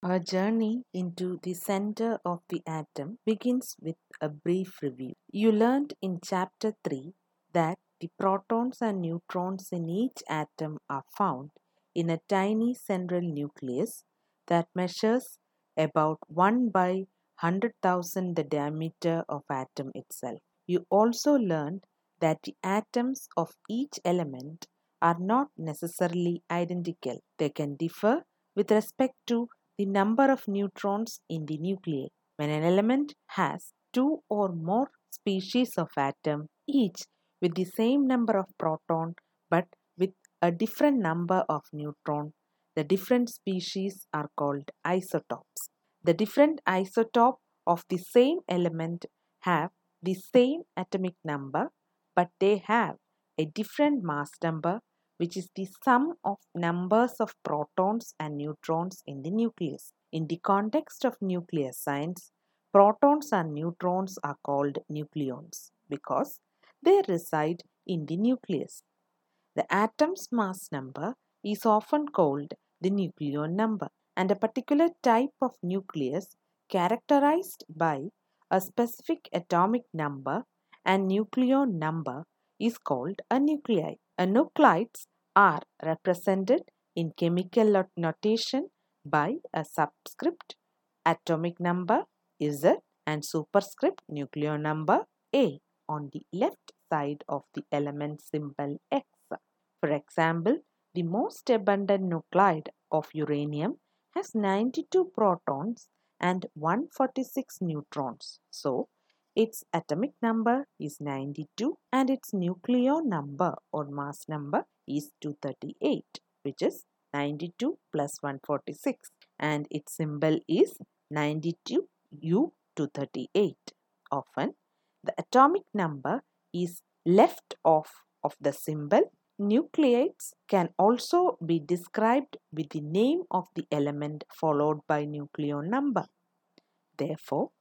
Our journey into the center of the atom begins with a brief review. You learned in chapter 3 that the protons and neutrons in each atom are found in a tiny central nucleus that measures about 1 by 100,000 the diameter of atom itself. You also learned that the atoms of each element are not necessarily identical. They can differ with respect to the number of neutrons in the nuclei. When an element has two or more species of atom, each with the same number of proton but with a different number of neutron, the different species are called isotopes. The different isotope of the same element have the same atomic number but they have a different mass number which is the sum of numbers of protons and neutrons in the nucleus. In the context of nuclear science, protons and neutrons are called nucleons because they reside in the nucleus. The atom's mass number is often called the nucleon number, and a particular type of nucleus characterized by a specific atomic number and nucleon number is called a nuclide. A are represented in chemical notation by a subscript atomic number Z and superscript nucleon number A on the left side of the element symbol X. For example, the most abundant nuclide of uranium has 92 protons and 146 neutrons. So, its atomic number is 92 and its nucleon number or mass number is 238 which is 92 plus 146 and its symbol is 92U238. Often the atomic number is left off of the symbol. Nuclides can also be described with the name of the element followed by nucleon number. Therefore,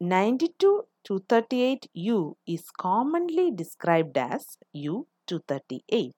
92 238U is commonly described as U238.